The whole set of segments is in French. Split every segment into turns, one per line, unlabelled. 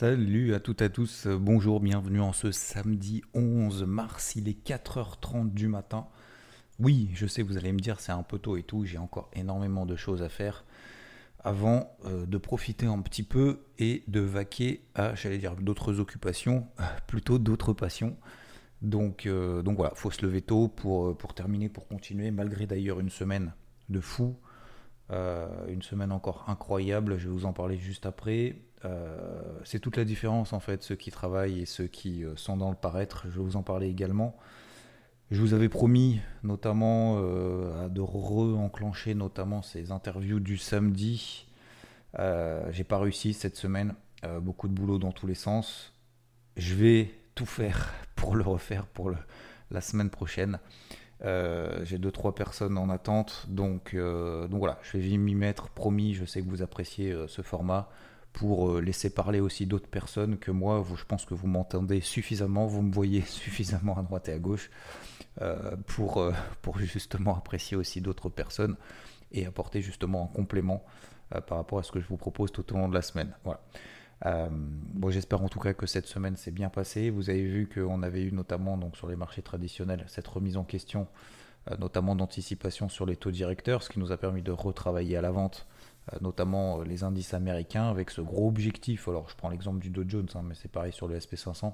Salut à toutes et à tous, bonjour, bienvenue en ce samedi 11 mars, il est 4h30 du matin. Oui, je sais, vous allez me dire c'est un peu tôt et tout, j'ai encore énormément de choses à faire avant euh, de profiter un petit peu et de vaquer à, j'allais dire, d'autres occupations, plutôt d'autres passions. Donc, euh, donc voilà, faut se lever tôt pour, euh, pour terminer, pour continuer, malgré d'ailleurs une semaine de fou, une semaine encore incroyable, je vais vous en parler juste après. C'est toute la différence en fait, ceux qui travaillent et ceux qui sont dans le paraître, je vais vous en parler également. Je vous avais promis notamment euh, de re-enclencher notamment ces interviews du samedi. Euh, J'ai pas réussi cette semaine. Euh, beaucoup de boulot dans tous les sens. Je vais tout faire pour le refaire pour la semaine prochaine. Euh, j'ai deux trois personnes en attente, donc, donc voilà, je vais m'y mettre, promis. Je sais que vous appréciez ce format pour laisser parler aussi d'autres personnes que moi. je pense que vous m'entendez suffisamment, vous me voyez suffisamment à droite et à gauche. Euh, pour, euh, pour justement apprécier aussi d'autres personnes et apporter justement un complément euh, par rapport à ce que je vous propose tout au long de la semaine. Voilà. j'espère en tout cas que cette semaine s'est bien passée. Vous avez vu qu'on avait eu notamment sur les marchés traditionnels cette remise en question, notamment d'anticipation sur les taux directeurs, ce qui nous a permis de retravailler à la vente, notamment les indices américains, avec ce gros objectif. Alors, je prends l'exemple du Dow Jones, hein, mais c'est pareil sur le SP500,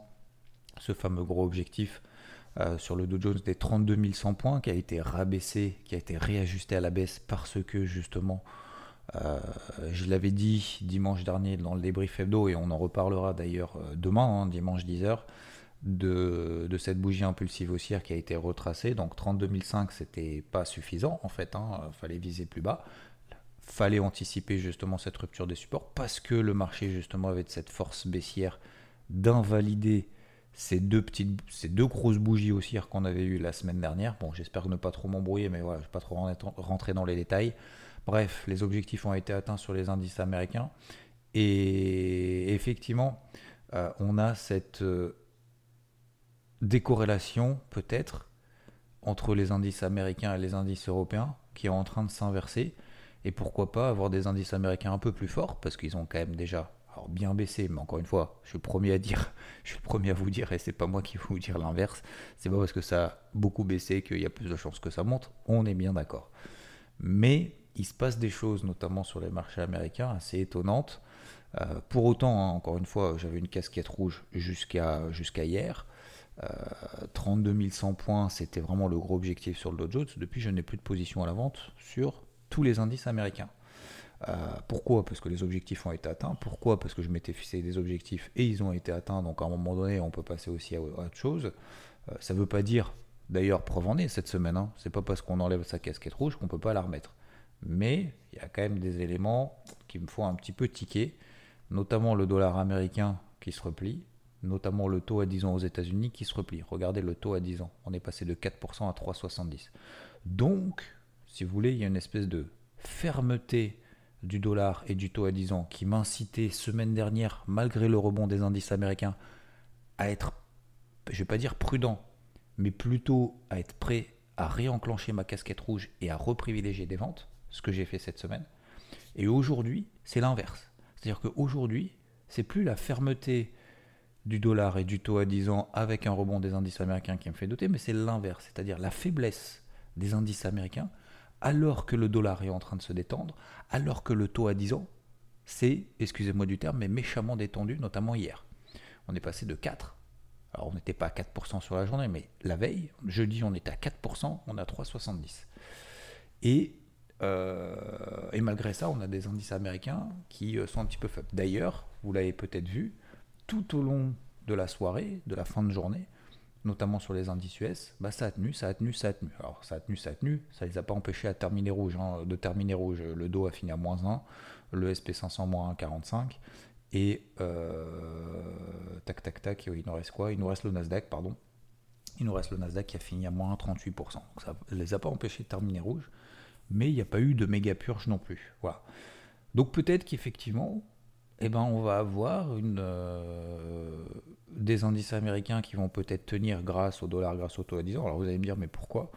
ce fameux gros objectif euh, sur le Dow Jones des 32 100 points qui a été rabaissé, qui a été réajusté à la baisse parce que justement, euh, je l'avais dit dimanche dernier dans le débrief hebdo et on en reparlera d'ailleurs euh, demain, hein, dimanche 10h, de, cette bougie impulsive haussière qui a été retracée. Donc 32 500 c'était pas suffisant en fait, hein, fallait viser plus bas fallait anticiper justement cette rupture des supports parce que le marché justement avait cette force baissière d'invalider ces deux petites, ces deux grosses bougies haussières qu'on avait eues la semaine dernière. Bon, j'espère ne pas trop m'embrouiller, mais voilà, je ne vais pas trop rentrer dans les détails. Bref, les objectifs ont été atteints sur les indices américains. Et effectivement, euh, on a cette euh, décorrélation, peut-être, entre les indices américains et les indices européens, qui est en train de s'inverser. Et pourquoi pas avoir des indices américains un peu plus forts, parce qu'ils ont quand même déjà alors bien baissé, mais encore une fois, je suis le premier à dire, je le premier à vous dire, et c'est pas moi qui vais vous dire l'inverse. C'est pas parce que ça a beaucoup baissé qu'il y a plus de chances que ça monte. On est bien d'accord. Mais il se passe des choses, notamment sur les marchés américains, assez étonnantes. Euh, pour autant, hein, encore une fois, j'avais une casquette rouge jusqu'à jusqu'à hier. 32 euh, 100 points, c'était vraiment le gros objectif sur le Dow Jones. Depuis, je n'ai plus de position à la vente sur tous les indices américains. Euh, pourquoi? Parce que les objectifs ont été atteints. Pourquoi? Parce que je m'étais fixé des objectifs et ils ont été atteints. Donc à un moment donné, on peut passer aussi à, autre chose. Euh, ça ne veut pas dire, d'ailleurs, preuve en est cette semaine. Hein, c'est pas parce qu'on enlève sa casquette rouge qu'on peut pas la remettre. Mais il y a quand même des éléments qui me font un petit peu tiquer, notamment le dollar américain qui se replie, notamment le taux à 10 ans aux États-Unis qui se replie. Regardez le taux à 10 ans, on est passé de 4% à 3,70. Donc, si vous voulez, il y a une espèce de fermeté du dollar et du taux à 10 ans qui m'incitait semaine dernière, malgré le rebond des indices américains, à être, je vais pas dire prudent, mais plutôt à être prêt à réenclencher ma casquette rouge et à reprivilégier des ventes, ce que j'ai fait cette semaine. Et aujourd'hui, c'est l'inverse. C'est-à-dire qu'aujourd'hui, c'est plus la fermeté du dollar et du taux à 10 ans avec un rebond des indices américains qui me fait douter, mais c'est l'inverse, c'est-à-dire la faiblesse des indices américains alors que le dollar est en train de se détendre, alors que le taux à 10 ans, c'est, excusez-moi du terme, mais méchamment détendu, notamment hier. On est passé de 4, alors on n'était pas à 4% sur la journée, mais la veille, jeudi, on était à 4%, on a 3,70. Et, euh, et malgré ça, on a des indices américains qui euh, sont un petit peu faibles. D'ailleurs, vous l'avez peut-être vu, tout au long de la soirée, de la fin de journée, notamment sur les indices US, bah ça a tenu, ça a tenu, ça a tenu. Alors ça a tenu, ça a tenu, ça les a pas empêchés à terminer rouge, hein, de terminer rouge. Le dos a fini à moins 1, le SP500 moins 1,45 et tac tac tac, il nous reste quoi? Il nous reste le Nasdaq, pardon. Il nous reste le Nasdaq qui a fini à moins 38%. ça ne les a pas empêchés de terminer rouge, mais il n'y a pas eu de méga purge non plus. Voilà. Donc peut-être qu'effectivement, eh ben, on va avoir euh, des indices américains qui vont peut-être tenir grâce au dollar, grâce au taux à 10 ans. Alors vous allez me dire, mais pourquoi?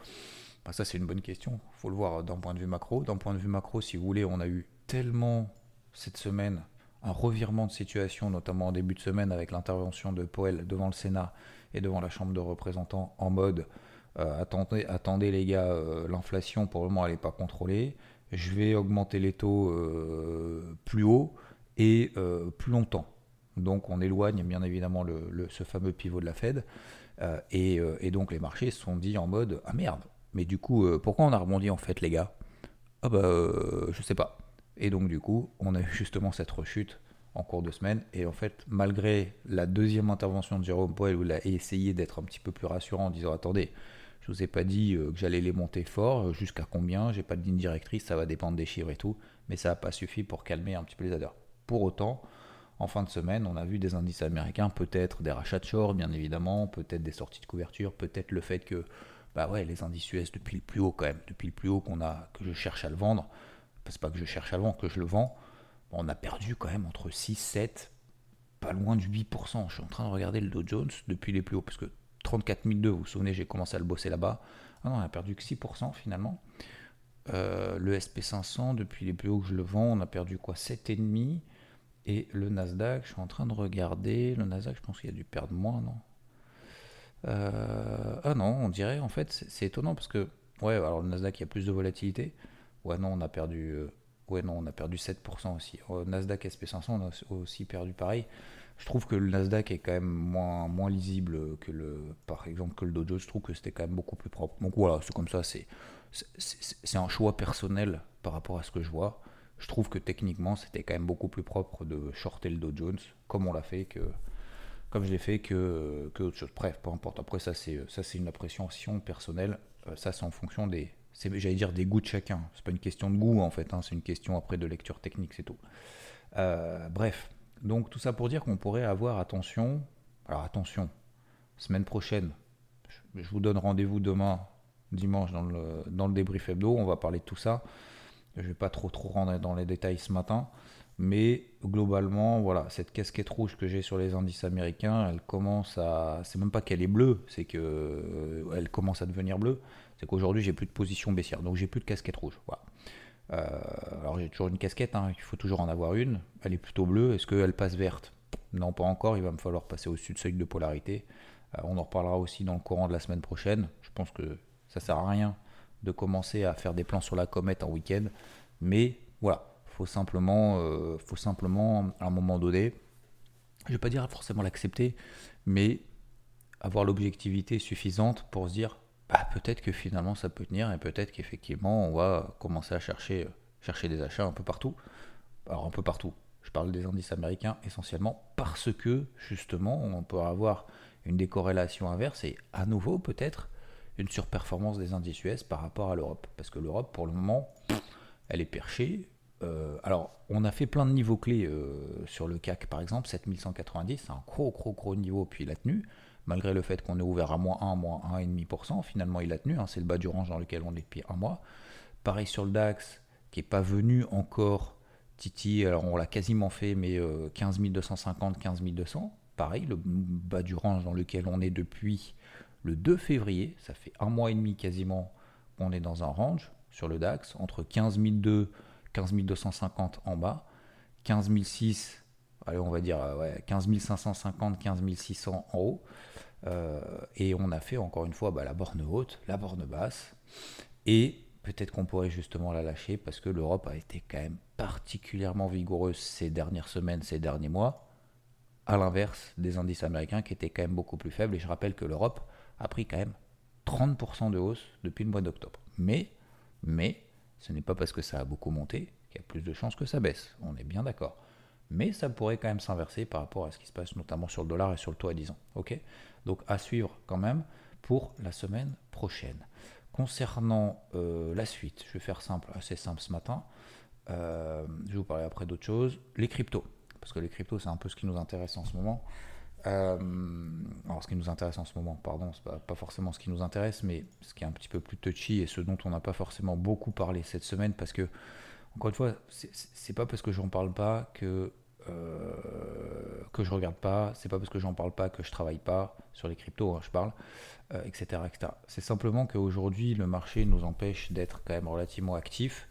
Bah, Ça, c'est une bonne question. Il faut le voir d'un point de vue macro. D'un point de vue macro, si vous voulez, on a eu tellement cette semaine un revirement de situation, notamment en début de semaine avec l'intervention de Powell devant le Sénat et devant la Chambre de représentants en mode euh, attendez, attendez les gars, euh, l'inflation pour le moment elle n'est pas contrôlée, je vais augmenter les taux plus haut et euh, plus longtemps. Donc on éloigne bien évidemment ce fameux pivot de la Fed. Euh, euh, et, donc les marchés se sont dit en mode Ah merde, mais du coup, pourquoi on a rebondi en fait les gars? Ah bah je sais pas. Et donc du coup, on a eu justement cette rechute en cours de semaine. Et en fait, malgré la deuxième intervention de Jérôme Powell où il a essayé d'être un petit peu plus rassurant en disant Attendez, je vous ai pas dit que j'allais les monter fort, jusqu'à combien, j'ai pas de ligne directrice, ça va dépendre des chiffres et tout, mais ça n'a pas suffi pour calmer un petit peu les adhérents. Pour autant, en fin de semaine, on a vu des indices américains, peut-être des rachats de short, bien évidemment, peut-être des sorties de couverture, peut-être le fait que bah ouais, les indices US depuis le plus haut quand même, depuis le plus haut qu'on a, que je cherche à le vendre, c'est pas que je cherche à le vendre, que je le vends, on a perdu quand même entre 6, 7, pas loin du 8%. Je suis en train de regarder le Dow Jones depuis les plus hauts, parce que 34 002, vous vous souvenez, j'ai commencé à le bosser là-bas. Ah non, on a perdu que 6% finalement. Euh, le SP500, depuis les plus hauts que je le vends, on a perdu quoi 7,5%. Et le Nasdaq, je suis en train de regarder. Le Nasdaq, je pense qu'il a dû perdre moins, non? Euh, Ah non, on dirait, en fait, c'est étonnant parce que, ouais, alors le Nasdaq, il y a plus de volatilité. Ouais, non, on a perdu, euh, ouais, non, on a perdu 7% aussi. Au Nasdaq SP500, on a aussi perdu pareil. Je trouve que le Nasdaq est quand même moins, moins lisible que le, par exemple, que le. Je trouve que c'était quand même beaucoup plus propre. Donc voilà, c'est comme ça, c'est un choix personnel par rapport à ce que je vois je trouve que techniquement, c'était quand même beaucoup plus propre de shorter le Dow Jones, comme on l'a fait que, comme je l'ai fait que, que autre chose. Bref, peu importe. Après, ça c'est une appréciation personnelle. Euh, ça c'est en fonction des, j'allais dire des goûts de chacun. C'est pas une question de goût en fait. Hein. c'est une question après de lecture technique, c'est tout. Euh, bref, donc tout ça pour dire qu'on pourrait avoir attention. Alors attention, semaine prochaine, je vous donne rendez-vous demain, dimanche dans le dans le débrief hebdo. On va parler de tout ça. Je ne vais pas trop trop rentrer dans les détails ce matin. Mais globalement, voilà, cette casquette rouge que j'ai sur les indices américains, elle commence à. C'est même pas qu'elle est bleue, c'est que euh, elle commence à devenir bleue. C'est qu'aujourd'hui, j'ai plus de position baissière, donc j'ai plus de casquette rouge. Voilà. Euh, alors j'ai toujours une casquette, hein, il faut toujours en avoir une. Elle est plutôt bleue. Est-ce qu'elle passe verte? Non, pas encore. Il va me falloir passer au-dessus de seuil de polarité. Euh, on en reparlera aussi dans le courant de la semaine prochaine. Je pense que ça sert à rien de commencer à faire des plans sur la comète en week-end. Mais voilà, faut simplement, euh, faut simplement à un moment donné, je vais pas dire forcément l'accepter, mais avoir l'objectivité suffisante pour se dire bah, peut-être que finalement ça peut tenir et peut-être qu'effectivement on va commencer à chercher, chercher des achats un peu partout. Alors un peu partout. Je parle des indices américains essentiellement parce que justement on peut avoir une décorrélation inverse et à nouveau peut-être une surperformance des indices US par rapport à l'Europe. Parce que l'Europe, pour le moment, elle est perchée. Euh, alors, on a fait plein de niveaux clés euh, sur le CAC, par exemple, 7190, c'est un gros, gros, gros niveau, puis il a tenu, malgré le fait qu'on est ouvert à moins 1, moins 1,5%, finalement il a tenu, hein, c'est le bas du range dans lequel on est depuis un mois. Pareil sur le DAX, qui n'est pas venu encore Titi, alors on l'a quasiment fait, mais 15 250, 15 200, pareil, le bas du range dans lequel on est depuis le 2 février, ça fait un mois et demi quasiment qu'on est dans un range sur le DAX, entre 15 200, 15 250 en bas, 15 600, allez on va dire ouais, 15 550, 15 600 en haut, euh, et on a fait encore une fois bah, la borne haute, la borne basse, et peut-être qu'on pourrait justement la lâcher parce que l'Europe a été quand même particulièrement vigoureuse ces dernières semaines, ces derniers mois, à l'inverse des indices américains qui étaient quand même beaucoup plus faibles, et je rappelle que l'Europe a pris quand même 30% de hausse depuis le mois d'octobre. Mais, mais, ce n'est pas parce que ça a beaucoup monté qu'il y a plus de chances que ça baisse. On est bien d'accord. Mais ça pourrait quand même s'inverser par rapport à ce qui se passe notamment sur le dollar et sur le taux à 10 ans. Donc à suivre quand même pour la semaine prochaine. Concernant euh, la suite, je vais faire simple, assez simple ce matin. je vais vous parler après d'autres choses. Les cryptos, parce que les cryptos, c'est un peu ce qui nous intéresse en ce moment. Alors, ce qui nous intéresse en ce moment, pardon, c'est pas, pas forcément ce qui nous intéresse, mais ce qui est un petit peu plus touchy et ce dont on n'a pas forcément beaucoup parlé cette semaine, parce que, encore une fois, c'est pas parce que j'en parle pas que euh, que je regarde pas, c'est pas parce que j'en parle pas que je travaille pas sur les cryptos, hein, je parle, etc. Euh, etc. C'est simplement qu'aujourd'hui, le marché nous empêche d'être quand même relativement actifs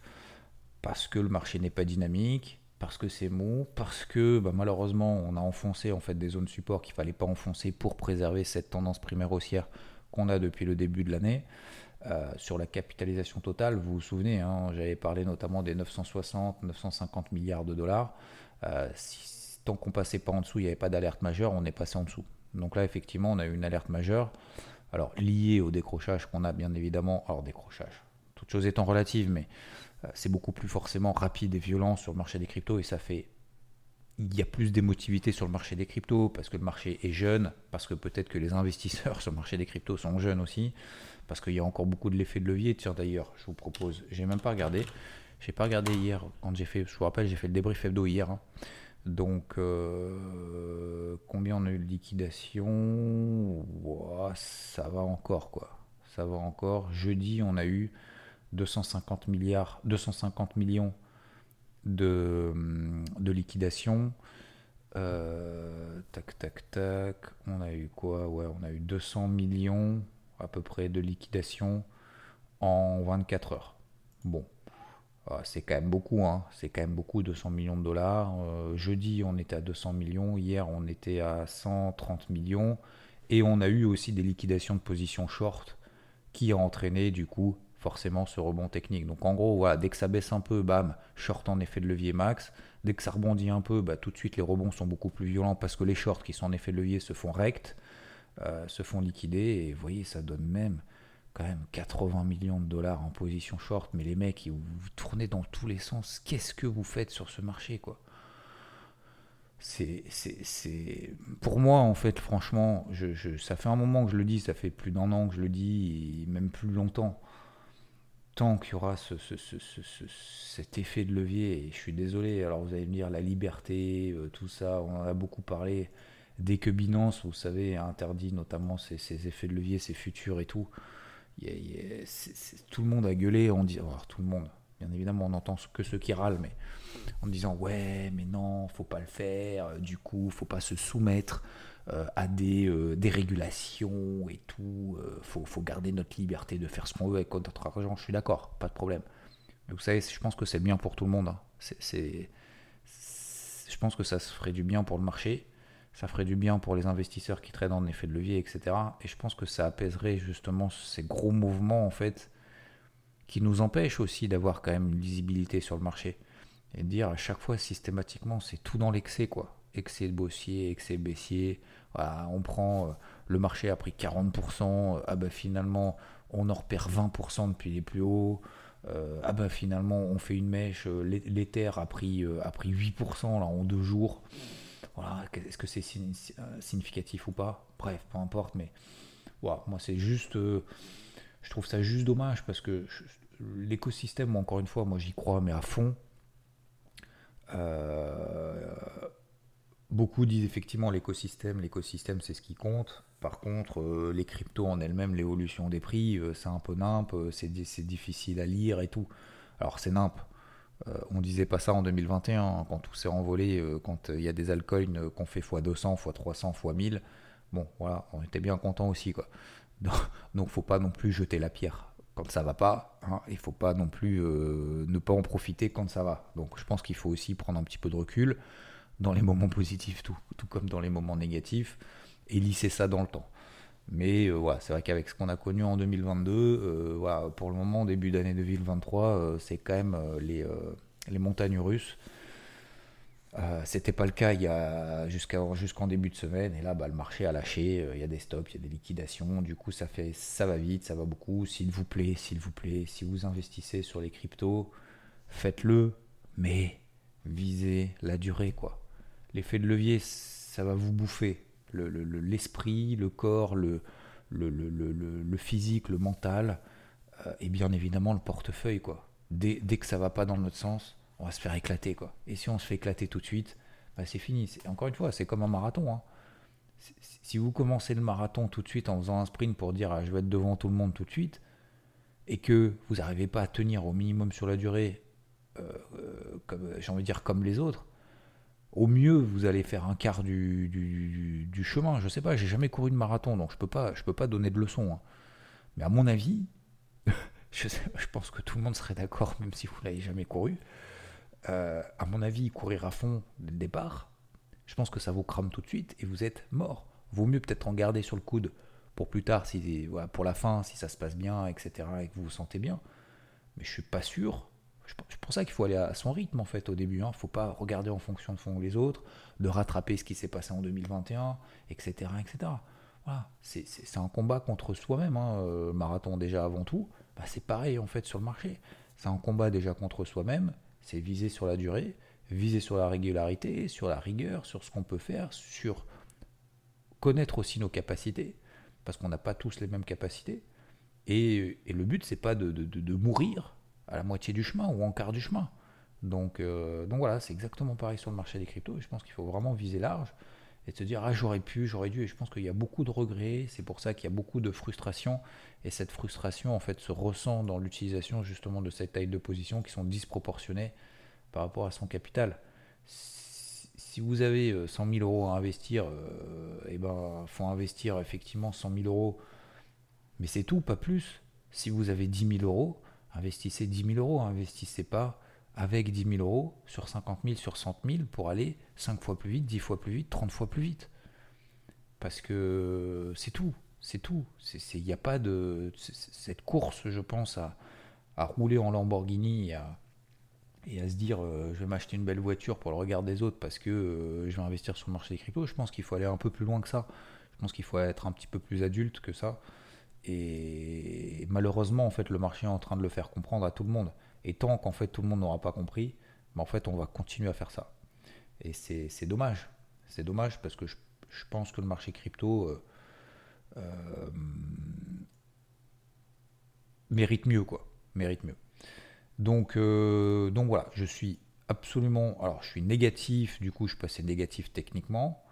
parce que le marché n'est pas dynamique, parce que c'est mou, parce que bah, malheureusement on a enfoncé en fait des zones support qu'il fallait pas enfoncer pour préserver cette tendance primaire haussière qu'on a depuis le début de l'année. Euh, sur la capitalisation totale, vous vous souvenez, hein, j'avais parlé notamment des 960, 950 milliards de dollars. Euh, tant qu'on passait pas en dessous, il n'y avait pas d'alerte majeure, on est passé en dessous. Donc là, effectivement, on a eu une alerte majeure. Alors, liée au décrochage qu'on a, bien évidemment. Alors, décrochage, toute chose étant relative, mais c'est beaucoup plus forcément rapide et violent sur le marché des cryptos et ça fait. Il y a plus d'émotivité sur le marché des cryptos parce que le marché est jeune, parce que peut-être que les investisseurs sur le marché des cryptos sont jeunes aussi, parce qu'il y a encore beaucoup de l'effet de levier. Tiens, d'ailleurs, je vous propose, j'ai même pas regardé, j'ai pas regardé hier quand j'ai fait, je vous rappelle, j'ai fait le débrief hebdo hier. Hein. Donc, euh, combien on a eu de liquidation Ça va encore, quoi. Ça va encore. Jeudi, on a eu 250 milliards, 250 millions de, de liquidation. Euh, tac, tac, tac. On a eu quoi? Ouais, on a eu 200 millions à peu près de liquidation en 24 heures. Bon, ah, c'est quand même beaucoup, hein. c'est quand même beaucoup, 200 millions de dollars. Euh, jeudi, on était à 200 millions, hier, on était à 130 millions, et on a eu aussi des liquidations de positions short qui a entraîné du coup forcément ce rebond technique. Donc en gros, voilà, dès que ça baisse un peu, bam, short en effet de levier max. Dès que ça rebondit un peu, bah, tout de suite les rebonds sont beaucoup plus violents parce que les shorts qui sont en effet de levier se font rect, euh, se font liquider, et vous voyez, ça donne même quand même 80 millions de dollars en position short, mais les mecs, vous, tournez dans tous les sens. Qu'est-ce que vous faites sur ce marché, quoi? C'est, c'est, Pour moi, en fait, franchement, je, ça fait un moment que je le dis, ça fait plus d'un an que je le dis, et même plus longtemps. Qu'il y aura ce, cet effet de levier, et je suis désolé, alors vous allez me dire la liberté, euh, tout ça, on en a beaucoup parlé. Dès que Binance, vous savez, a interdit notamment ces, effets de levier, ces futurs et tout, tout le monde a gueulé en disant, tout le monde, bien évidemment, on entend que ceux qui râlent, mais en disant ouais, mais non, faut pas le faire, du coup, faut pas se soumettre à des, euh, régulations et tout, faut, faut, garder notre liberté de faire ce qu'on veut avec notre argent, je suis d'accord, pas de problème. Mais vous savez, je pense que c'est bien pour tout le monde. Hein. C'est, je pense que ça se ferait du bien pour le marché ça ferait du bien pour les investisseurs qui traitent en effet de levier, etc. Et je pense que ça apaiserait justement ces gros mouvements en fait qui nous empêchent aussi d'avoir quand même une lisibilité sur le marché et de dire à chaque fois systématiquement c'est tout dans l'excès quoi. Excès de bossier, excès baissier. Voilà, on prend euh, le marché a pris 40%, ah ben finalement on en repère 20% depuis les plus hauts. Euh, ah ben finalement on fait une mèche, euh, l'Ether a pris, a pris 8% là en deux jours. Voilà, est-ce que c'est euh, significatif ou pas? Bref, peu importe, mais moi c'est juste, euh, je trouve ça juste dommage parce que l'écosystème, encore une fois, moi j'y crois, mais à fond. Euh, beaucoup disent effectivement l'écosystème, l'écosystème c'est ce qui compte. Par contre, les cryptos en elles-mêmes, l'évolution des prix, c'est un peu nimp, c'est difficile à lire et tout. Alors c'est nimp, euh, on disait pas ça en 2021, hein, quand tout s'est envolé, euh, quand il y a des altcoins qu'on fait x200, x300, x1000. Bon, voilà, on était bien content aussi, quoi. Donc, faut pas non plus jeter la pierre quand ça va pas. Hein, il faut pas non plus euh, ne pas en profiter quand ça va. Donc, je pense qu'il faut aussi prendre un petit peu de recul dans les moments positifs, tout, tout comme dans les moments négatifs, et lisser ça dans le temps. Mais voilà, c'est vrai qu'avec ce qu'on a connu en 2022, voilà, pour le moment, début d'année 2023, c'est quand même les, les montagnes russes. Euh, C'était pas le cas il y a jusqu'en début de semaine et là bah, le marché a lâché, il y a des stops, il y a des liquidations, du coup ça fait ça va vite, ça va beaucoup. S'il vous plaît, s'il vous plaît, si vous investissez sur les cryptos, faites-le, mais visez la durée quoi. L'effet de levier, ça va vous bouffer l'esprit, le, le, corps, le, le, physique, le mental, euh, et bien évidemment le portefeuille quoi. Dès, dès, que ça va pas dans notre sens, on va se faire éclater quoi. Et si on se fait éclater tout de suite, bah, c'est fini. Encore une fois, c'est comme un marathon. Hein. Si vous commencez le marathon tout de suite en faisant un sprint pour dire ah, je vais être devant tout le monde tout de suite, et que vous n'arrivez pas à tenir au minimum sur la durée, euh, euh, comme j'ai envie de dire comme les autres, au mieux vous allez faire un quart du, du, chemin. Je sais pas, j'ai jamais couru de marathon, donc je peux pas, je peux pas donner de leçons. Hein. Mais à mon avis, je, je, pense que tout le monde serait d'accord, même si vous l'avez jamais couru. Euh, à mon avis, courir à fond dès le départ, je pense que ça vous crame tout de suite et vous êtes mort. Vaut mieux peut-être en garder sur le coude pour plus tard, si, pour la fin, si ça se passe bien, etc., et que vous vous sentez bien. Mais je suis pas sûr. C'est pour ça qu'il faut aller à son rythme en fait au début. Il hein. ne faut pas regarder en fonction de fond les autres, de rattraper ce qui s'est passé en 2021, etc. etc. Voilà. C'est un combat contre soi-même. Hein. Euh, marathon déjà avant tout, bah, c'est pareil en fait sur le marché. C'est un combat déjà contre soi-même c'est viser sur la durée, viser sur la régularité, sur la rigueur, sur ce qu'on peut faire, sur connaître aussi nos capacités, parce qu'on n'a pas tous les mêmes capacités. Et, le but, c'est pas de, mourir à la moitié du chemin ou en quart du chemin. Donc, euh, donc voilà, c'est exactement pareil sur le marché des cryptos. Et je pense qu'il faut vraiment viser large et se dire ah j'aurais pu, j'aurais dû. Et je pense qu'il y a beaucoup de regrets. C'est pour ça qu'il y a beaucoup de frustration. Et cette frustration en fait se ressent dans l'utilisation justement de cette taille de position qui sont disproportionnées par rapport à son capital. Si vous avez 100 euh, 000 euros à investir, euh, eh ben faut investir effectivement 100 000 euros, mais c'est tout, pas plus. Si vous avez 10 000 euros, investissez 10 000 euros, investissez pas avec 10 000 euros sur 50 000, sur 100 000 pour aller 5 fois plus vite, 10 fois plus vite, 30 fois plus vite. Parce que c'est tout, c'est tout. Il n'y a pas de. Cette course, je pense, à, à rouler en Lamborghini et à, et à se dire euh, je vais m'acheter une belle voiture pour le regard des autres parce que euh, je vais investir sur le marché des cryptos, je pense qu'il faut aller un peu plus loin que ça. Je pense qu'il faut être un petit peu plus adulte que ça. Et malheureusement, en fait, le marché est en train de le faire comprendre à tout le monde. Et tant qu'en fait tout le monde n'aura pas compris, ben, en fait, on va continuer à faire ça. Et c'est dommage. C'est dommage parce que je, pense que le marché crypto euh, mérite mieux, quoi. Mérite mieux. Donc, euh, donc voilà, je suis absolument. Alors, je suis négatif, du coup, je passais négatif techniquement.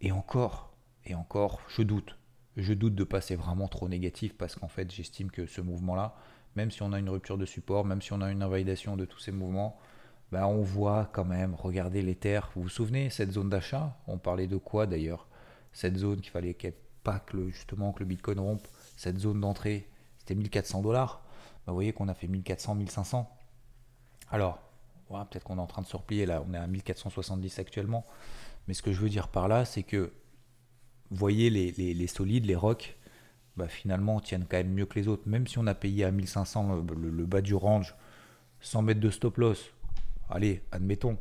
Et encore, et encore, je doute. Je doute de passer vraiment trop négatif parce qu'en fait, j'estime que ce mouvement-là, même si on a une rupture de support, même si on a une invalidation de tous ces mouvements, bah, on voit quand même, regardez les terres. Vous vous souvenez, cette zone d'achat On parlait de quoi d'ailleurs? Cette zone qu'il fallait pas que justement que le Bitcoin rompe, cette zone d'entrée, c'était 1400 dollars. Bah, vous voyez qu'on a fait 1400, 1500. Alors, peut-être qu'on est en train de se replier là, on est à 1470 actuellement. Mais ce que je veux dire par là, c'est que, vous voyez, les, solides, les rocks, bah, finalement tiennent quand même mieux que les autres. Même si on a payé à 1500 le, bas du range, 100 mètres de stop loss, allez, admettons,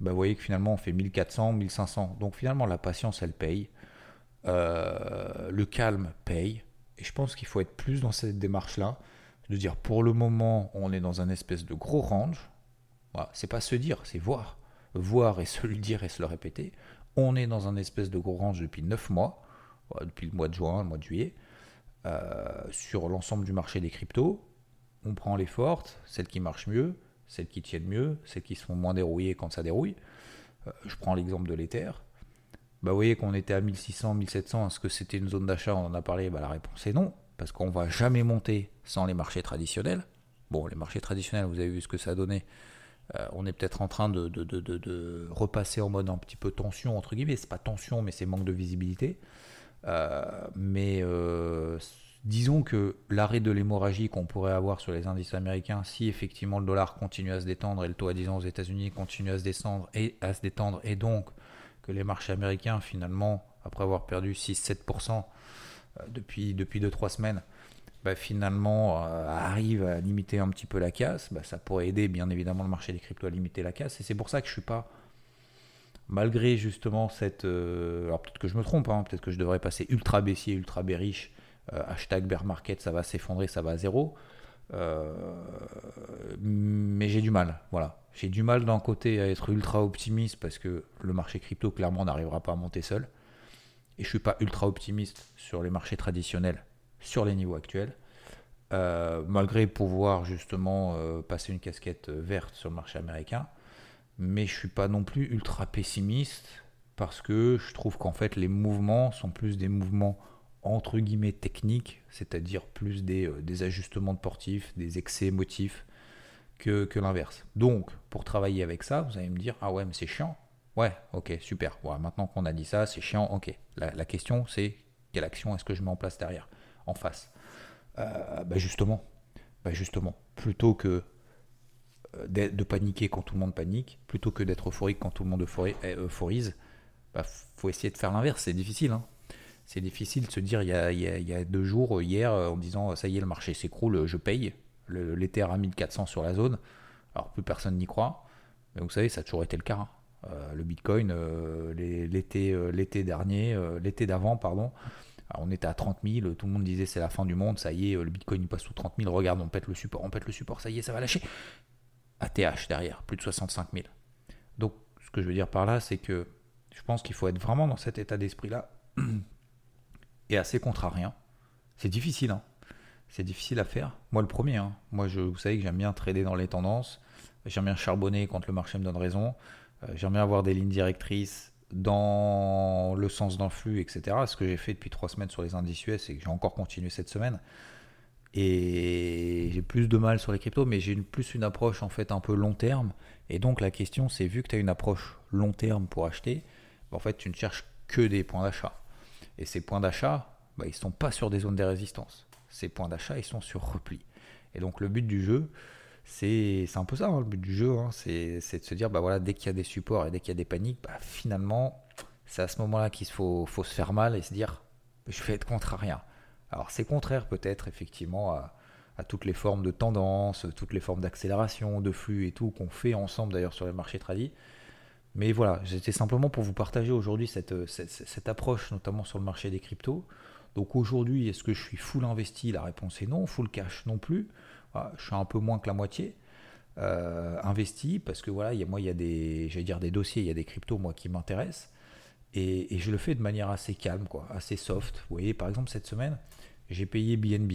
bah, vous voyez que finalement on fait 1400, 1500. Donc finalement la patience elle paye, euh, le calme paye. Et je pense qu'il faut être plus dans cette démarche-là de dire pour le moment on est dans un espèce de gros range. Voilà, c'est pas se dire, c'est voir. Voir et se le dire et se le répéter. On est dans un espèce de range depuis 9 mois, depuis le mois de juin, le mois de juillet, euh, sur l'ensemble du marché des cryptos. On prend les fortes, celles qui marchent mieux, celles qui tiennent mieux, celles qui sont moins dérouillées quand ça dérouille. Euh, je prends l'exemple de l'Ether. Bah, vous voyez qu'on était à 1600, 1700. Est-ce que c'était une zone d'achat? On en a parlé. Bah, la réponse est non parce qu'on va jamais monter sans les marchés traditionnels. Bon, les marchés traditionnels, vous avez vu ce que ça a donné. Euh, on est peut-être en train de, repasser en mode un petit peu tension, entre guillemets. C'est pas tension, mais c'est manque de visibilité. Euh, mais euh, disons que l'arrêt de l'hémorragie qu'on pourrait avoir sur les indices américains, si effectivement le dollar continue à se détendre et le taux à 10 ans aux États-Unis continue à se détendre, et donc que les marchés américains, finalement, après avoir perdu 6-7%, euh, depuis 2-3 semaines, bah, finalement euh, arrive à limiter un petit peu la casse, bah, ça pourrait aider bien évidemment le marché des cryptos à limiter la casse. Et c'est pour ça que je suis pas, malgré justement cette... Euh, alors peut-être que je me trompe, hein, peut-être que je devrais passer ultra baissier, ultra bearish, hashtag bear market, ça va s'effondrer, ça va à zéro. mais j'ai du mal, voilà. J'ai du mal d'un côté à être ultra optimiste parce que le marché crypto clairement n'arrivera pas à monter seul et je suis pas ultra optimiste sur les marchés traditionnels sur les niveaux actuels. euh, malgré pouvoir justement euh, passer une casquette verte sur le marché américain. Mais je suis pas non plus ultra pessimiste parce que je trouve qu'en fait les mouvements sont plus des mouvements entre guillemets techniques, c'est-à-dire plus des, euh, des, ajustements de portifs, des excès motifs que, que l'inverse. Donc, pour travailler avec ça, vous allez me dire, ah ouais, mais c'est chiant. Ouais, ok, super. maintenant qu'on a dit ça, c'est chiant, ok. La, question, c'est quelle action est-ce que je mets en place derrière, en face euh, bah justement, bah justement, plutôt que euh, de paniquer quand tout le monde panique, plutôt que d'être euphorique quand tout le monde euphorise, bah, faut essayer de faire l'inverse. C'est difficile. Hein. C'est difficile de se dire il y, a, deux jours, hier, en disant ça y est, le marché s'écroule, je paye. L'Ether à 1400 sur la zone. Alors plus personne n'y croit. Mais vous savez, ça a toujours été le cas. Hein. Euh, le Bitcoin, l'été dernier, l'été d'avant, pardon, on était à 30 000, tout le monde disait c'est la fin du monde, ça y est, le Bitcoin il passe sous 30 000, regarde, on pète le support, on pète le support, ça y est, ça va lâcher. ATH derrière, plus de 65 000. Donc, ce que je veux dire par là, c'est que je pense qu'il faut être vraiment dans cet état d'esprit-là et assez contrarien. C'est difficile, hein. C'est difficile à faire. Moi, le premier, hein. Moi, vous savez que j'aime bien trader dans les tendances. J'aime bien charbonner quand le marché me donne raison. Euh, j'aime bien avoir des lignes directrices dans le sens d'un flux, etc. Ce que j'ai fait depuis trois semaines sur les indices US et que j'ai encore continué cette semaine. Et j'ai plus de mal sur les cryptos, mais j'ai plus une approche en fait un peu long terme. Et donc la question c'est vu que tu as une approche long terme pour acheter, bah, en fait tu ne cherches que des points d'achat. Et ces points d'achat, bah, ils ne sont pas sur des zones de résistance. Ces points d'achat, ils sont sur repli. Et donc le but du jeu, c'est un peu ça hein, le but du jeu, hein. c'est de se dire, bah voilà, dès qu'il y a des supports et dès qu'il y a des paniques, bah, finalement, c'est à ce moment-là qu'il faut, faut, se faire mal et se dire, je vais être contrarien. Alors c'est contraire peut-être effectivement à, toutes les formes de tendance, toutes les formes d'accélération, de flux et tout qu'on fait ensemble d'ailleurs sur les marchés tradis. Mais voilà, c'était simplement pour vous partager aujourd'hui cette, cette, approche, notamment sur le marché des cryptos. Donc aujourd'hui, est-ce que je suis full investi? La réponse est non. Full cash non plus. Ah, je suis un peu moins que la moitié euh, investi parce que voilà, y a, moi, il y a des, dossiers, il y a des cryptos qui m'intéressent et, je le fais de manière assez calme, assez soft. Vous voyez, par exemple, cette semaine, j'ai payé BNB,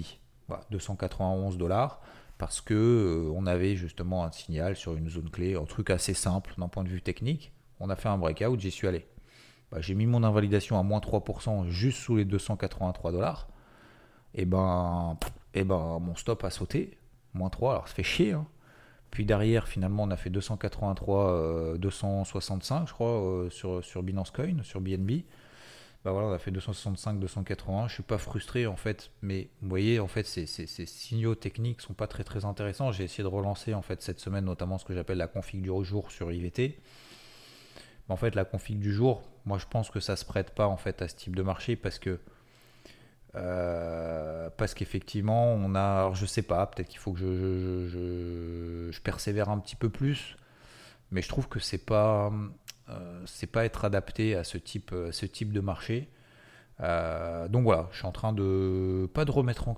291 dollars parce que euh, on avait justement un signal sur une zone clé, un truc assez simple d'un point de vue technique. On a fait un breakout, j'y suis allé. Bah, j'ai mis mon invalidation à moins 3% juste sous les 283 dollars. Et ben, et ben, mon stop a sauté moins 3, alors ça fait chier. Hein. Puis derrière, finalement, on a fait 283, 265, euh, je crois, euh, sur, Binance Coin, sur BNB. Bah voilà, on a fait 265, 281. Je suis pas frustré en fait, mais vous voyez, en fait, ces, signaux techniques sont pas très très intéressants. J'ai essayé de relancer en fait cette semaine, notamment ce que j'appelle la config du jour sur IVT. En fait, la config du jour, moi je pense que ça se prête pas en fait à ce type de marché parce que euh, parce qu'effectivement, on a, alors je sais pas, peut-être qu'il faut que je, persévère un petit peu plus, mais je trouve que c'est pas, euh, c'est pas être adapté à ce type, ce type de marché. Euh, donc voilà, je suis en train de pas de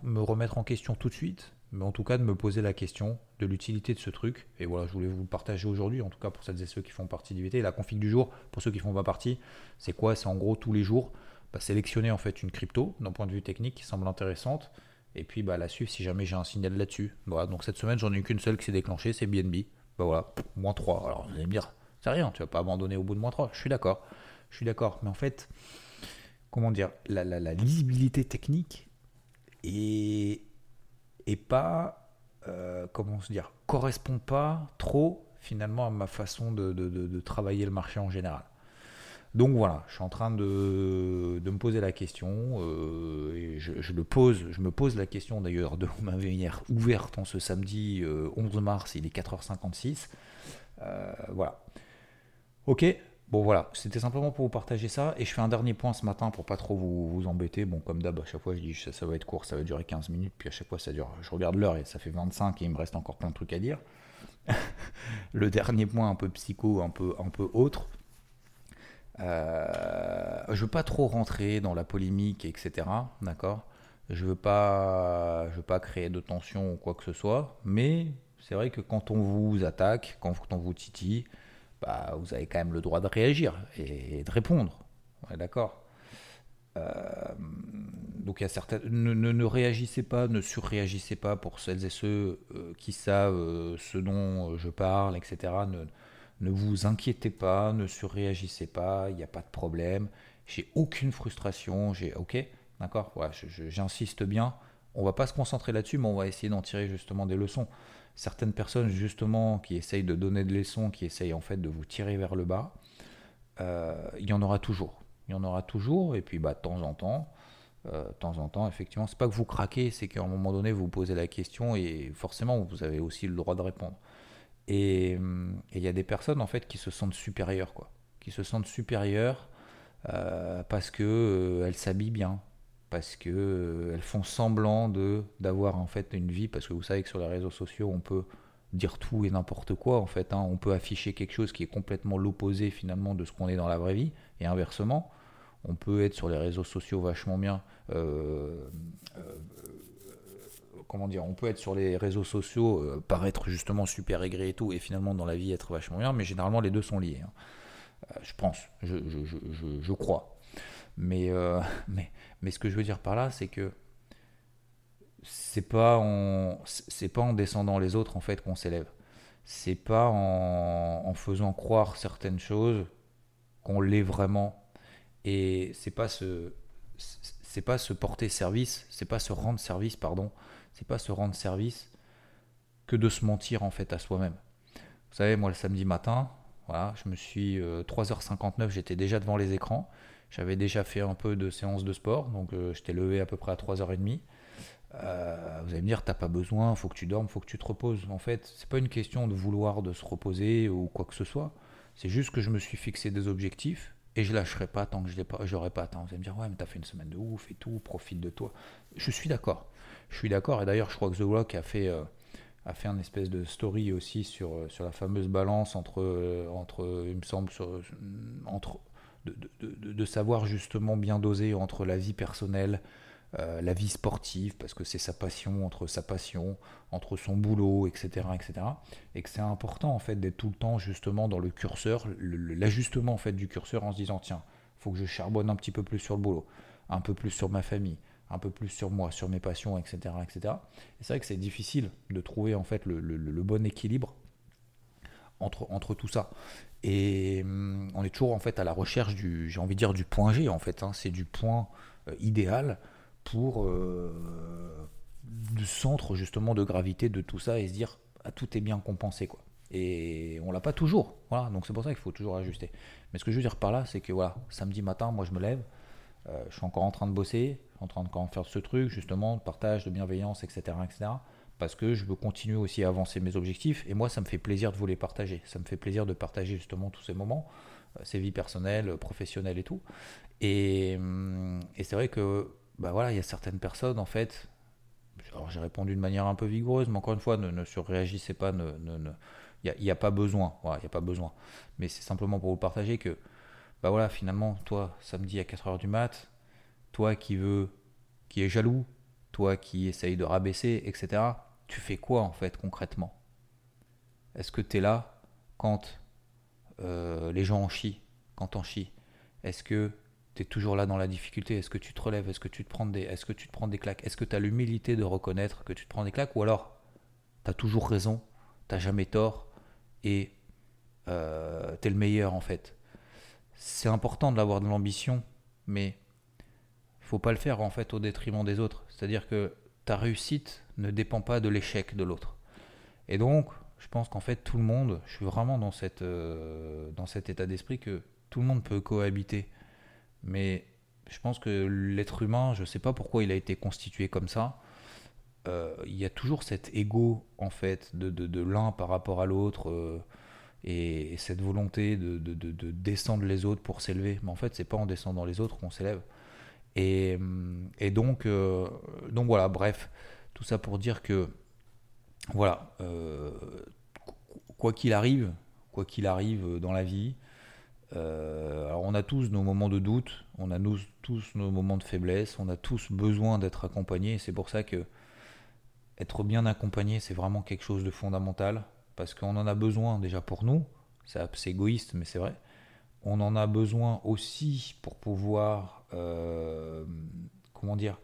me remettre en question tout de suite, mais en tout cas de me poser la question de l'utilité de ce truc. Et voilà, je voulais vous le partager aujourd'hui, en tout cas pour celles et ceux qui font partie d'IVT. La config du jour, pour ceux qui font pas partie, c'est quoi? C'est en gros tous les jours bah, sélectionner en fait une crypto d'un point de vue technique qui semble intéressante et puis bah, la suivre si jamais j'ai un signal là-dessus. Voilà, donc cette semaine j'en ai qu'une seule qui s'est déclenchée, c'est BNB. Bah voilà, moins 3. Alors vous allez me dire, c'est rien, tu vas pas abandonner au bout de moins 3. Je suis d'accord, je suis d'accord. Mais en fait, comment dire, la, lisibilité technique est, pas, euh, comment se dire, correspond pas trop finalement à ma façon de travailler le marché en général. Donc voilà, je suis en train de, me poser la question, euh, je me pose la question d'ailleurs de ma manière ouverte en ce samedi 11 euh, mars, il est 4h56. Euh, voilà. Ok, bon voilà, c'était simplement pour vous partager ça, et je fais un dernier point ce matin pour pas trop vous, embêter. Bon, comme d'hab, à chaque fois je dis ça, ça va être court, ça va durer 15 minutes, puis à chaque fois ça dure, je regarde l'heure et ça fait 25 et il me reste encore plein de trucs à dire. le dernier point un peu psycho, un peu, un peu autre euh, je veux pas trop rentrer dans la polémique, etc. D'accord? Je veux pas, je veux pas créer de tension ou quoi que ce soit. Mais c'est vrai que quand on vous attaque, quand on vous titille, bah, vous avez quand même le droit de réagir et de répondre. d'accord? Donc il y a certaines, ne, ne, réagissez pas, ne surréagissez pas pour celles et ceux qui savent ce dont je parle, etc. Ne, ne vous inquiétez pas, ne surréagissez pas, il n'y a pas de problème. J'ai aucune frustration, j'ai ok, d'accord, j'insiste bien. On va pas se concentrer là-dessus, mais on va essayer d'en tirer justement des leçons. Certaines personnes justement qui essayent de donner des leçons, qui essayent en fait de vous tirer vers le bas, euh, il y en aura toujours. Il y en aura toujours, et puis bah, de temps en temps, euh, de temps en temps, effectivement, c'est pas que vous craquez, c'est qu'à un moment donné, vous posez la question et forcément, vous avez aussi le droit de répondre. Hum, et il y a des personnes en fait qui se sentent supérieures, quoi. Qui se sentent supérieures euh, parce que euh, elles s'habillent bien, parce que euh, elles font semblant de d'avoir en fait une vie, parce que vous savez que sur les réseaux sociaux on peut dire tout et n'importe quoi en fait. Hein. On peut afficher quelque chose qui est complètement l'opposé finalement de ce qu'on est dans la vraie vie, et inversement. On peut être sur les réseaux sociaux vachement bien, comment dire, on peut être sur les réseaux sociaux, euh, paraître justement super aigri et tout, et finalement dans la vie être vachement bien, mais généralement les deux sont liés. Hein. Euh, je pense, je, je, je, crois. Mais, euh, mais, mais ce que je veux dire par là, c'est que c'est pas en c'est pas en descendant les autres en fait qu'on s'élève. C'est pas en, en, faisant croire certaines choses qu'on l'est vraiment. Et c'est pas se c'est pas se porter service, c'est pas se rendre service, pardon, c'est pas se rendre service que de se mentir en fait à soi-même. Vous savez, moi le samedi matin, voilà, je me suis 3h59, euh, j'étais déjà devant les écrans. J'avais déjà fait un peu de séance de sport, donc euh, j'étais levé à peu près à 3h30. Euh, vous allez me dire, t'as pas besoin, faut que tu dormes, faut que tu te reposes. En fait, c'est pas une question de vouloir de se reposer ou quoi que ce soit. C'est juste que je me suis fixé des objectifs et je lâcherai pas tant que je n'aurai pas atteint. Vous allez me dire, ouais, mais t'as fait une semaine de ouf et tout, profite de toi. Je suis d'accord. Je suis d'accord. Et d'ailleurs, je crois que The Rock a fait, euh, a fait un espèce de story aussi sur, euh, sur la fameuse balance entre, euh, entre il me semble, entre, de, de, de, savoir justement bien doser entre la vie personnelle, la vie sportive, parce que c'est sa passion, entre sa passion, entre son boulot, etc. etc. et que c'est important en fait d'être tout le temps justement dans le curseur, l'ajustement en fait du curseur en se disant tiens, faut que je charbonne un petit peu plus sur le boulot, un peu plus sur ma famille, un peu plus sur moi, sur mes passions, etc. etc. Et c'est vrai que c'est difficile de trouver en fait le, bon équilibre entre, entre tout ça. Et hum, on est toujours en fait à la recherche du, j'ai envie de dire du point G en fait. Hein. c'est du point euh, idéal pour euh, du centre justement de gravité de tout ça et se dire ah, tout est bien compensé quoi. Et on l'a pas toujours. Voilà, donc c'est pour ça qu'il faut toujours ajuster. Mais ce que je veux dire par là, c'est que voilà, samedi matin, moi je me lève, euh, je suis encore en train de bosser, en train de faire ce truc, justement, de partage, de bienveillance, etc., etc. Parce que je veux continuer aussi à avancer mes objectifs. Et moi, ça me fait plaisir de vous les partager. Ça me fait plaisir de partager justement tous ces moments, euh, ces vies personnelles, professionnelles et tout. Et, hum, et c'est vrai que, bah voilà, il y a certaines personnes, en fait, alors j'ai répondu de manière un peu vigoureuse, mais encore une fois, ne, ne surréagissez pas, ne, il n'y a, a, pas besoin, voilà, il n'y a pas besoin. Mais c'est simplement pour vous partager que, bah voilà, finalement, toi, samedi à 4h du mat, toi qui veux, qui est jaloux, toi qui essaye de rabaisser, etc., tu fais quoi en fait concrètement? Est-ce que tu es là quand euh, les gens en chient, quand en chient Est-ce que tu es toujours là dans la difficulté? Est-ce que tu te relèves? Est-ce que tu te prends des, est-ce que tu te prends des claques? Est-ce que tu as l'humilité de reconnaître que tu te prends des claques? Ou alors, tu as toujours raison, tu jamais tort et euh, tu es le meilleur en fait? C'est important de l'avoir de l'ambition, mais faut pas le faire en fait au détriment des autres. C'est-à-dire que ta réussite ne dépend pas de l'échec de l'autre. Et donc, je pense qu'en fait tout le monde, je suis vraiment dans cette euh, dans cet état d'esprit que tout le monde peut cohabiter. Mais je pense que l'être humain, je ne sais pas pourquoi il a été constitué comme ça. Euh, il y a toujours cet ego en fait de, de, l'un par rapport à l'autre euh, et, cette volonté de, de, descendre les autres pour s'élever. Mais en fait, c'est pas en descendant les autres qu'on s'élève. Et, donc, euh, donc voilà, bref, tout ça pour dire que, voilà, euh, quoi qu'il arrive, quoi qu'il arrive dans la vie, euh, alors on a tous nos moments de doute, on a tous nos moments de faiblesse, on a tous besoin d'être accompagnés. C'est pour ça que être bien accompagné, c'est vraiment quelque chose de fondamental, parce qu'on en a besoin déjà pour nous. C'est égoïste, mais c'est vrai on en a besoin aussi pour pouvoir, euh, comment dire,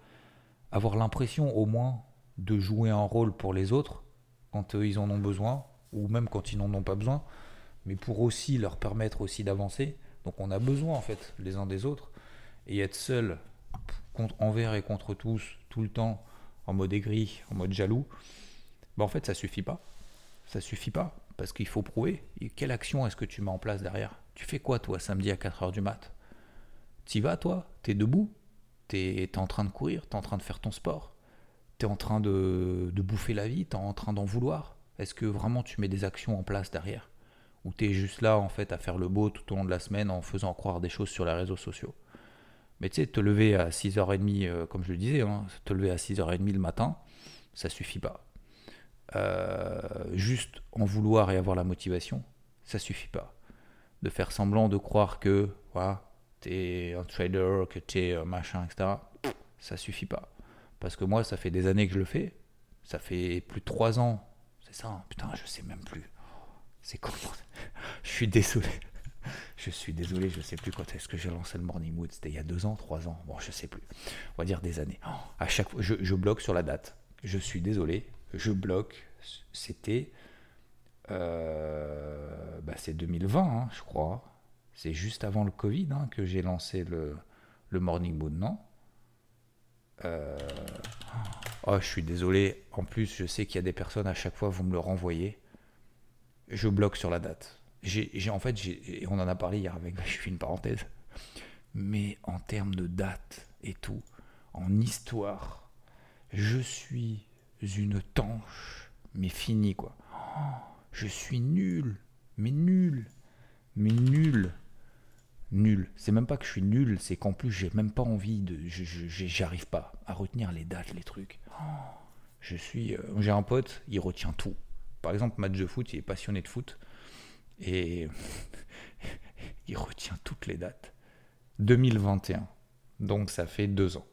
avoir l'impression au moins de jouer un rôle pour les autres quand ils en ont besoin, ou même quand ils n'en ont pas besoin, mais pour aussi leur permettre aussi d'avancer. Donc on a besoin en fait les uns des autres. Et être seul contre, envers et contre tous, tout le temps, en mode aigri, en mode jaloux, bah en fait ça suffit pas. Ça suffit pas. Parce qu'il faut prouver. quelle action est-ce que tu mets en place derrière? Tu fais quoi toi samedi à 4h du mat? T'y vas toi? T'es debout? T'es es en train de courir? T'es en train de faire ton sport? T'es en train de, de bouffer la vie? T'es en train d'en vouloir? Est-ce que vraiment tu mets des actions en place derrière? Ou t'es juste là en fait à faire le beau tout au long de la semaine en faisant croire des choses sur les réseaux sociaux? Mais tu sais, te lever à 6h30, euh, comme je le disais, hein, te lever à 6h30 le matin, ça suffit pas. Euh, juste en vouloir et avoir la motivation, ça suffit pas. De faire semblant de croire que voilà, tu es un trader, que tu es machin, etc., ça suffit pas. Parce que moi, ça fait des années que je le fais. Ça fait plus de 3 ans. C'est ça, hein. putain, je sais même plus. C'est comment Je suis désolé. Je suis désolé, je sais plus quand est-ce que j'ai lancé le Morning Mood. C'était il y a deux ans, trois ans. Bon, je sais plus. On va dire des années. à chaque fois, je, bloque sur la date. Je suis désolé. Je bloque. C'était. Euh, bah, c'est 2020, hein, je crois. C'est juste avant le Covid hein, que j'ai lancé le, Morning Mood, non? Euh, Oh, je suis désolé. En plus, je sais qu'il y a des personnes à chaque fois, vous me le renvoyez. Je bloque sur la date j'ai en fait, on en a parlé hier avec, je fais une parenthèse, mais en termes de date et tout, en histoire, je suis une tanche, mais fini quoi. Oh, je suis nul, mais nul, mais nul, nul. C'est même pas que je suis nul, c'est qu'en plus j'ai même pas envie de, j'arrive pas à retenir les dates, les trucs. Oh, je suis, euh, j'ai un pote, il retient tout. Par exemple, match de foot, il est passionné de foot. Et il retient toutes les dates. 2021. Donc ça fait deux ans.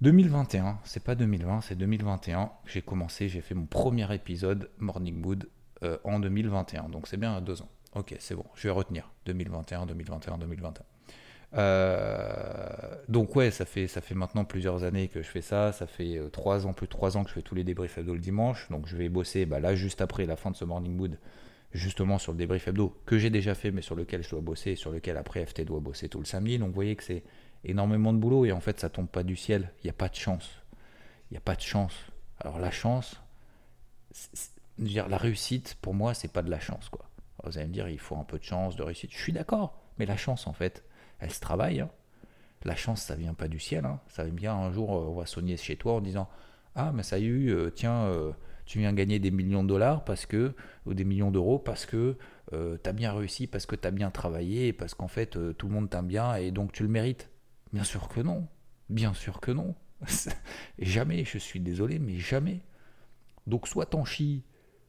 2021, c'est pas 2020, c'est 2021. J'ai commencé, j'ai fait mon premier épisode Morning Mood euh, en 2021. Donc c'est bien deux ans. Ok, c'est bon, je vais retenir. 2021, 2021, 2021. donc ouais, ça fait, ça fait maintenant plusieurs années que je fais ça. Ça fait euh, trois ans, plus de trois ans que je fais tous les débriefs hebdo le dimanche. Donc je vais bosser bah, là juste après la fin de ce morning mood justement sur le débrief hebdo que j'ai déjà fait mais sur lequel je dois bosser et sur lequel après FT doit bosser tout le samedi. Donc vous voyez que c'est énormément de boulot et en fait ça tombe pas du ciel. Il n'y a pas de chance. Il n'y a pas de chance. Alors la chance, dire, la réussite pour moi c'est pas de la chance quoi. vous allez me dire il faut un peu de chance, de réussite. Je suis d'accord, mais la chance en fait, elle se travaille. Hein. La chance ça vient pas du ciel. Hein. Ça vient un jour on va sonner chez toi en disant ah mais ça y est eu, euh, tiens. Euh, tu viens gagner des millions de dollars parce que, ou des millions d'euros parce que euh, tu as bien réussi, parce que tu as bien travaillé, parce qu'en fait euh, tout le monde t'aime bien et donc tu le mérites. Bien sûr que non. Bien sûr que non. jamais, je suis désolé, mais jamais. Donc soit t'en chies,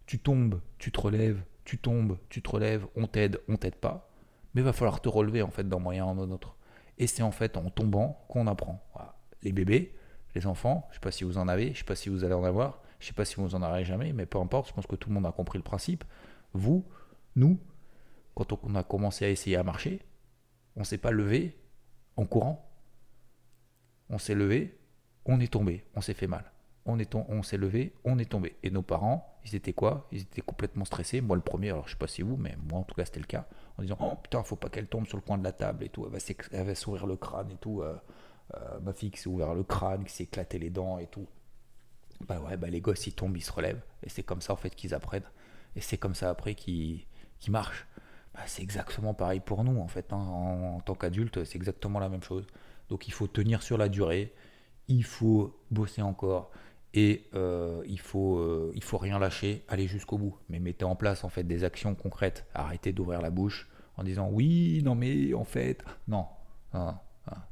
tu tombes, tu te relèves, tu tombes, tu te relèves, on t'aide, on t'aide pas. Mais va falloir te relever en fait d'un moyen ou d'un autre. Et c'est en fait en tombant qu'on apprend. Les bébés, les enfants, je sais pas si vous en avez, je sais pas si vous allez en avoir, je sais pas si vous en aurez jamais, mais peu importe, je pense que tout le monde a compris le principe. Vous, nous, quand on a commencé à essayer à marcher, on s'est pas levé en courant. On s'est levé, on est tombé, on s'est fait mal. On est on s'est levé, on est tombé. Et nos parents, ils étaient quoi? Ils étaient complètement stressés. Moi le premier, alors je sais pas si vous, mais moi en tout cas c'était le cas. En disant oh putain, faut pas qu'elle tombe sur le coin de la table et tout. Elle va s'ouvrir le crâne et tout. Euh, euh, ma fille qui s'est ouvert le crâne, qui s'est éclaté les dents et tout bah ouais, bah les gosses ils tombent, ils se relèvent. Et c'est comme ça en fait qu'ils apprennent. Et c'est comme ça après qu'ils marchent. Bah, c'est exactement pareil pour nous en fait. Hein. En, tant qu'adulte, c'est exactement la même chose. Donc il faut tenir sur la durée, il faut bosser encore et euh, il, faut, euh, faut rien lâcher, aller jusqu'au bout. Mais mettez en place en fait des actions concrètes. Arrêtez d'ouvrir la bouche en disant oui, non mais en fait, non.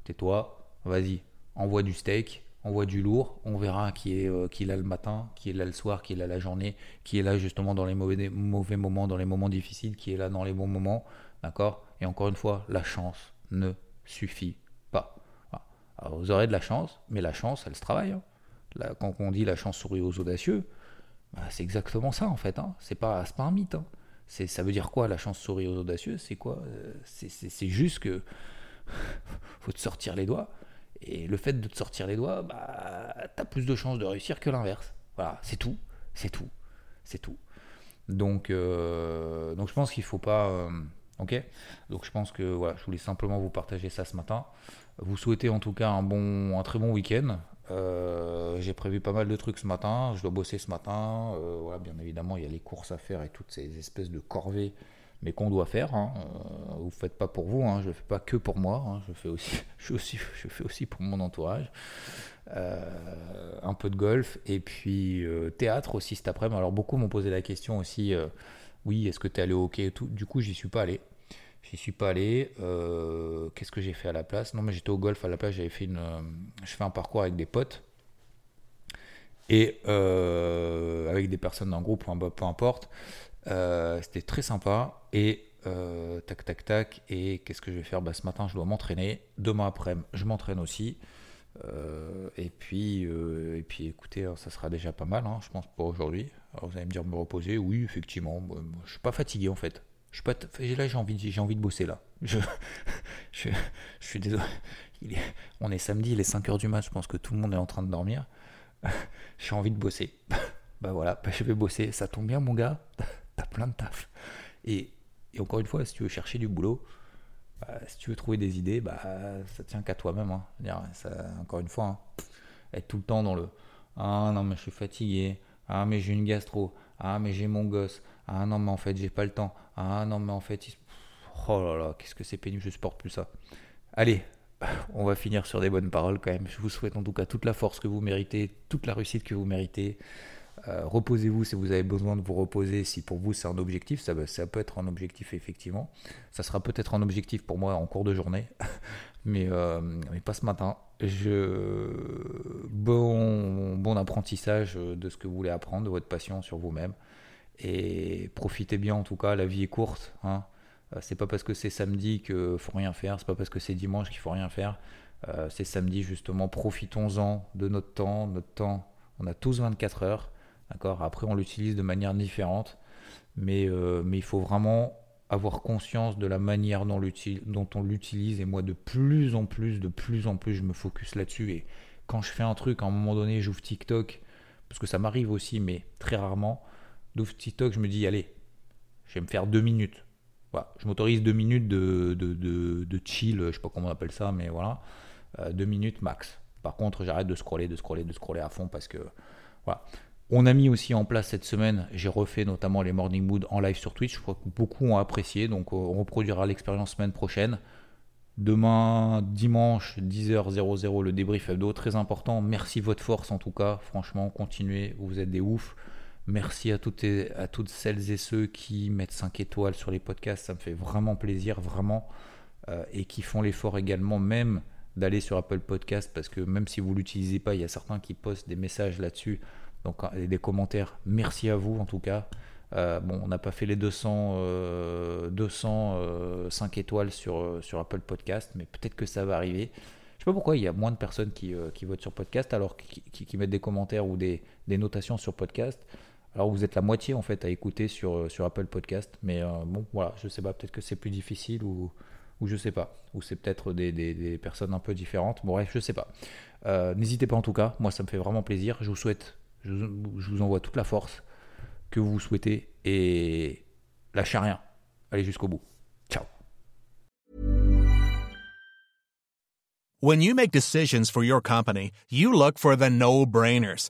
Tais-toi, vas-y, envoie du steak, on voit du lourd, on verra qui est, euh, qui est là le matin, qui est là le soir, qui est là la journée, qui est là justement dans les mauvais, mauvais moments, dans les moments difficiles, qui est là dans les bons moments. D'accord? Et encore une fois, la chance ne suffit. Vous aurez de la chance, mais la chance, elle se travaille. Hein. quand on dit la chance sourit aux audacieux, bah, c'est exactement ça en fait. Hein. C'est pas, pas un mythe. Hein. ça veut dire quoi la chance sourit aux audacieux? C'est quoi euh, C'est juste que faut te sortir les doigts. Et le fait de te sortir les doigts, bah, as plus de chances de réussir que l'inverse. Voilà, c'est tout, c'est tout, c'est tout. Donc, euh, donc je pense qu'il faut pas. Euh, ok? Donc je pense que voilà, je voulais simplement vous partager ça ce matin. Vous souhaitez en tout cas un bon, un très bon week-end. Euh, j'ai prévu pas mal de trucs ce matin. Je dois bosser ce matin. voilà, bien évidemment, il y a les courses à faire et toutes ces espèces de corvées, mais qu'on doit faire. Hein. vous faites pas pour vous. Hein. Je ne fais pas que pour moi. Hein. Je fais aussi, je, je fais aussi pour mon entourage. Euh, un peu de golf et puis euh, théâtre aussi cet après-midi. Alors beaucoup m'ont posé la question aussi, euh, oui, est-ce que tu es allé au hockey et tout? Du coup, j'y suis pas allé. J'y suis pas allé. Qu'est-ce que j'ai fait à la place? Non, mais j'étais au golf à la place. J'avais fait une, je fais un parcours avec des potes et avec des personnes d'un groupe, peu importe. C'était très sympa et tac tac tac. Et qu'est-ce que je vais faire? Bah, Ce matin, je dois m'entraîner. Demain après, je m'entraîne aussi. Euh, et puis, euh, et puis, écoutez, hein, ça sera déjà pas mal, hein, je pense, pour aujourd'hui. Vous allez me dire me reposer. Oui, effectivement. je suis pas fatigué en fait. Je là, j'ai envie, de bosser là. Je, suis désolé. On est samedi, il est 5h du match. Je pense que tout le monde est en train de dormir. j'ai envie de bosser. bah voilà, bah, je vais bosser. Ça tombe bien, mon gars. T'as plein de taf. Et, encore une fois, si tu veux chercher du boulot, bah, si tu veux trouver des idées, bah, ça tient qu'à toi-même. Hein. encore une fois, hein, être tout le temps dans le Ah non, mais je suis fatigué. Ah, mais j'ai une gastro. Ah, mais j'ai mon gosse. Ah non, mais en fait, j'ai pas le temps. Ah non, mais en fait, oh là là, qu'est-ce que c'est pénible, je supporte plus ça. Allez, on va finir sur des bonnes paroles quand même. Je vous souhaite en tout cas toute la force que vous méritez, toute la réussite que vous méritez. Euh, reposez-vous si vous avez besoin de vous reposer. Si pour vous c'est un objectif, ça, ça, peut être un objectif effectivement. Ça sera peut-être un objectif pour moi en cours de journée, mais, euh, mais pas ce matin. Je... Bon, bon apprentissage de ce que vous voulez apprendre, de votre passion sur vous-même. Et profitez bien en tout cas, la vie est courte. Hein. Euh, c'est pas parce que c'est samedi qu'il faut rien faire, c'est pas parce que c'est dimanche qu'il faut rien faire. c'est samedi justement, profitons-en de notre temps. Notre temps, on a tous 24 heures. Après, on l'utilise de manière différente, mais, euh, mais il faut vraiment avoir conscience de la manière dont, dont on l'utilise. Et moi, de plus en plus, de plus en plus, je me focus là-dessus. Et quand je fais un truc, à un moment donné, j'ouvre TikTok, parce que ça m'arrive aussi, mais très rarement. J'ouvre TikTok, je me dis, allez, je vais me faire deux minutes. Voilà, je m'autorise deux minutes de, chill, je sais pas comment on appelle ça, mais voilà, euh, deux minutes max. Par contre, j'arrête de scroller, de scroller, de scroller à fond parce que voilà. On a mis aussi en place cette semaine, j'ai refait notamment les Morning Mood en live sur Twitch. Je crois que beaucoup ont apprécié, donc euh, on reproduira l'expérience semaine prochaine. Demain, dimanche, 10h00, le débrief hebdo, très important. Merci votre force en tout cas, franchement, continuez, vous êtes des oufs. Merci à toutes, à toutes celles et ceux qui mettent 5 étoiles sur les podcasts, ça me fait vraiment plaisir, vraiment. Euh, et qui font l'effort également, même d'aller sur Apple Podcast, parce que même si vous ne l'utilisez pas, il y a certains qui postent des messages là-dessus. Donc des commentaires, merci à vous en tout cas. Euh, bon, on n'a pas fait les 200, 205 étoiles sur, sur Apple Podcast, mais peut-être que ça va arriver. Je sais pas pourquoi il y a moins de personnes qui, euh, votent sur podcast alors qui, qui, mettent des commentaires ou des, notations sur podcast. Alors vous êtes la moitié en fait à écouter sur, euh, Apple Podcast, mais bon voilà, je sais pas, peut-être que c'est plus difficile ou, ou je sais pas, ou c'est peut-être des, personnes un peu différentes. Bon bref, je sais pas. N'hésitez pas en tout cas, moi ça me fait vraiment plaisir. Je vous souhaite Je, je vous envoie toute la force que vous souhaitez et lâchez rien. Allez jusqu'au bout. Ciao.
When you make decisions for your company, you look for the no-brainers.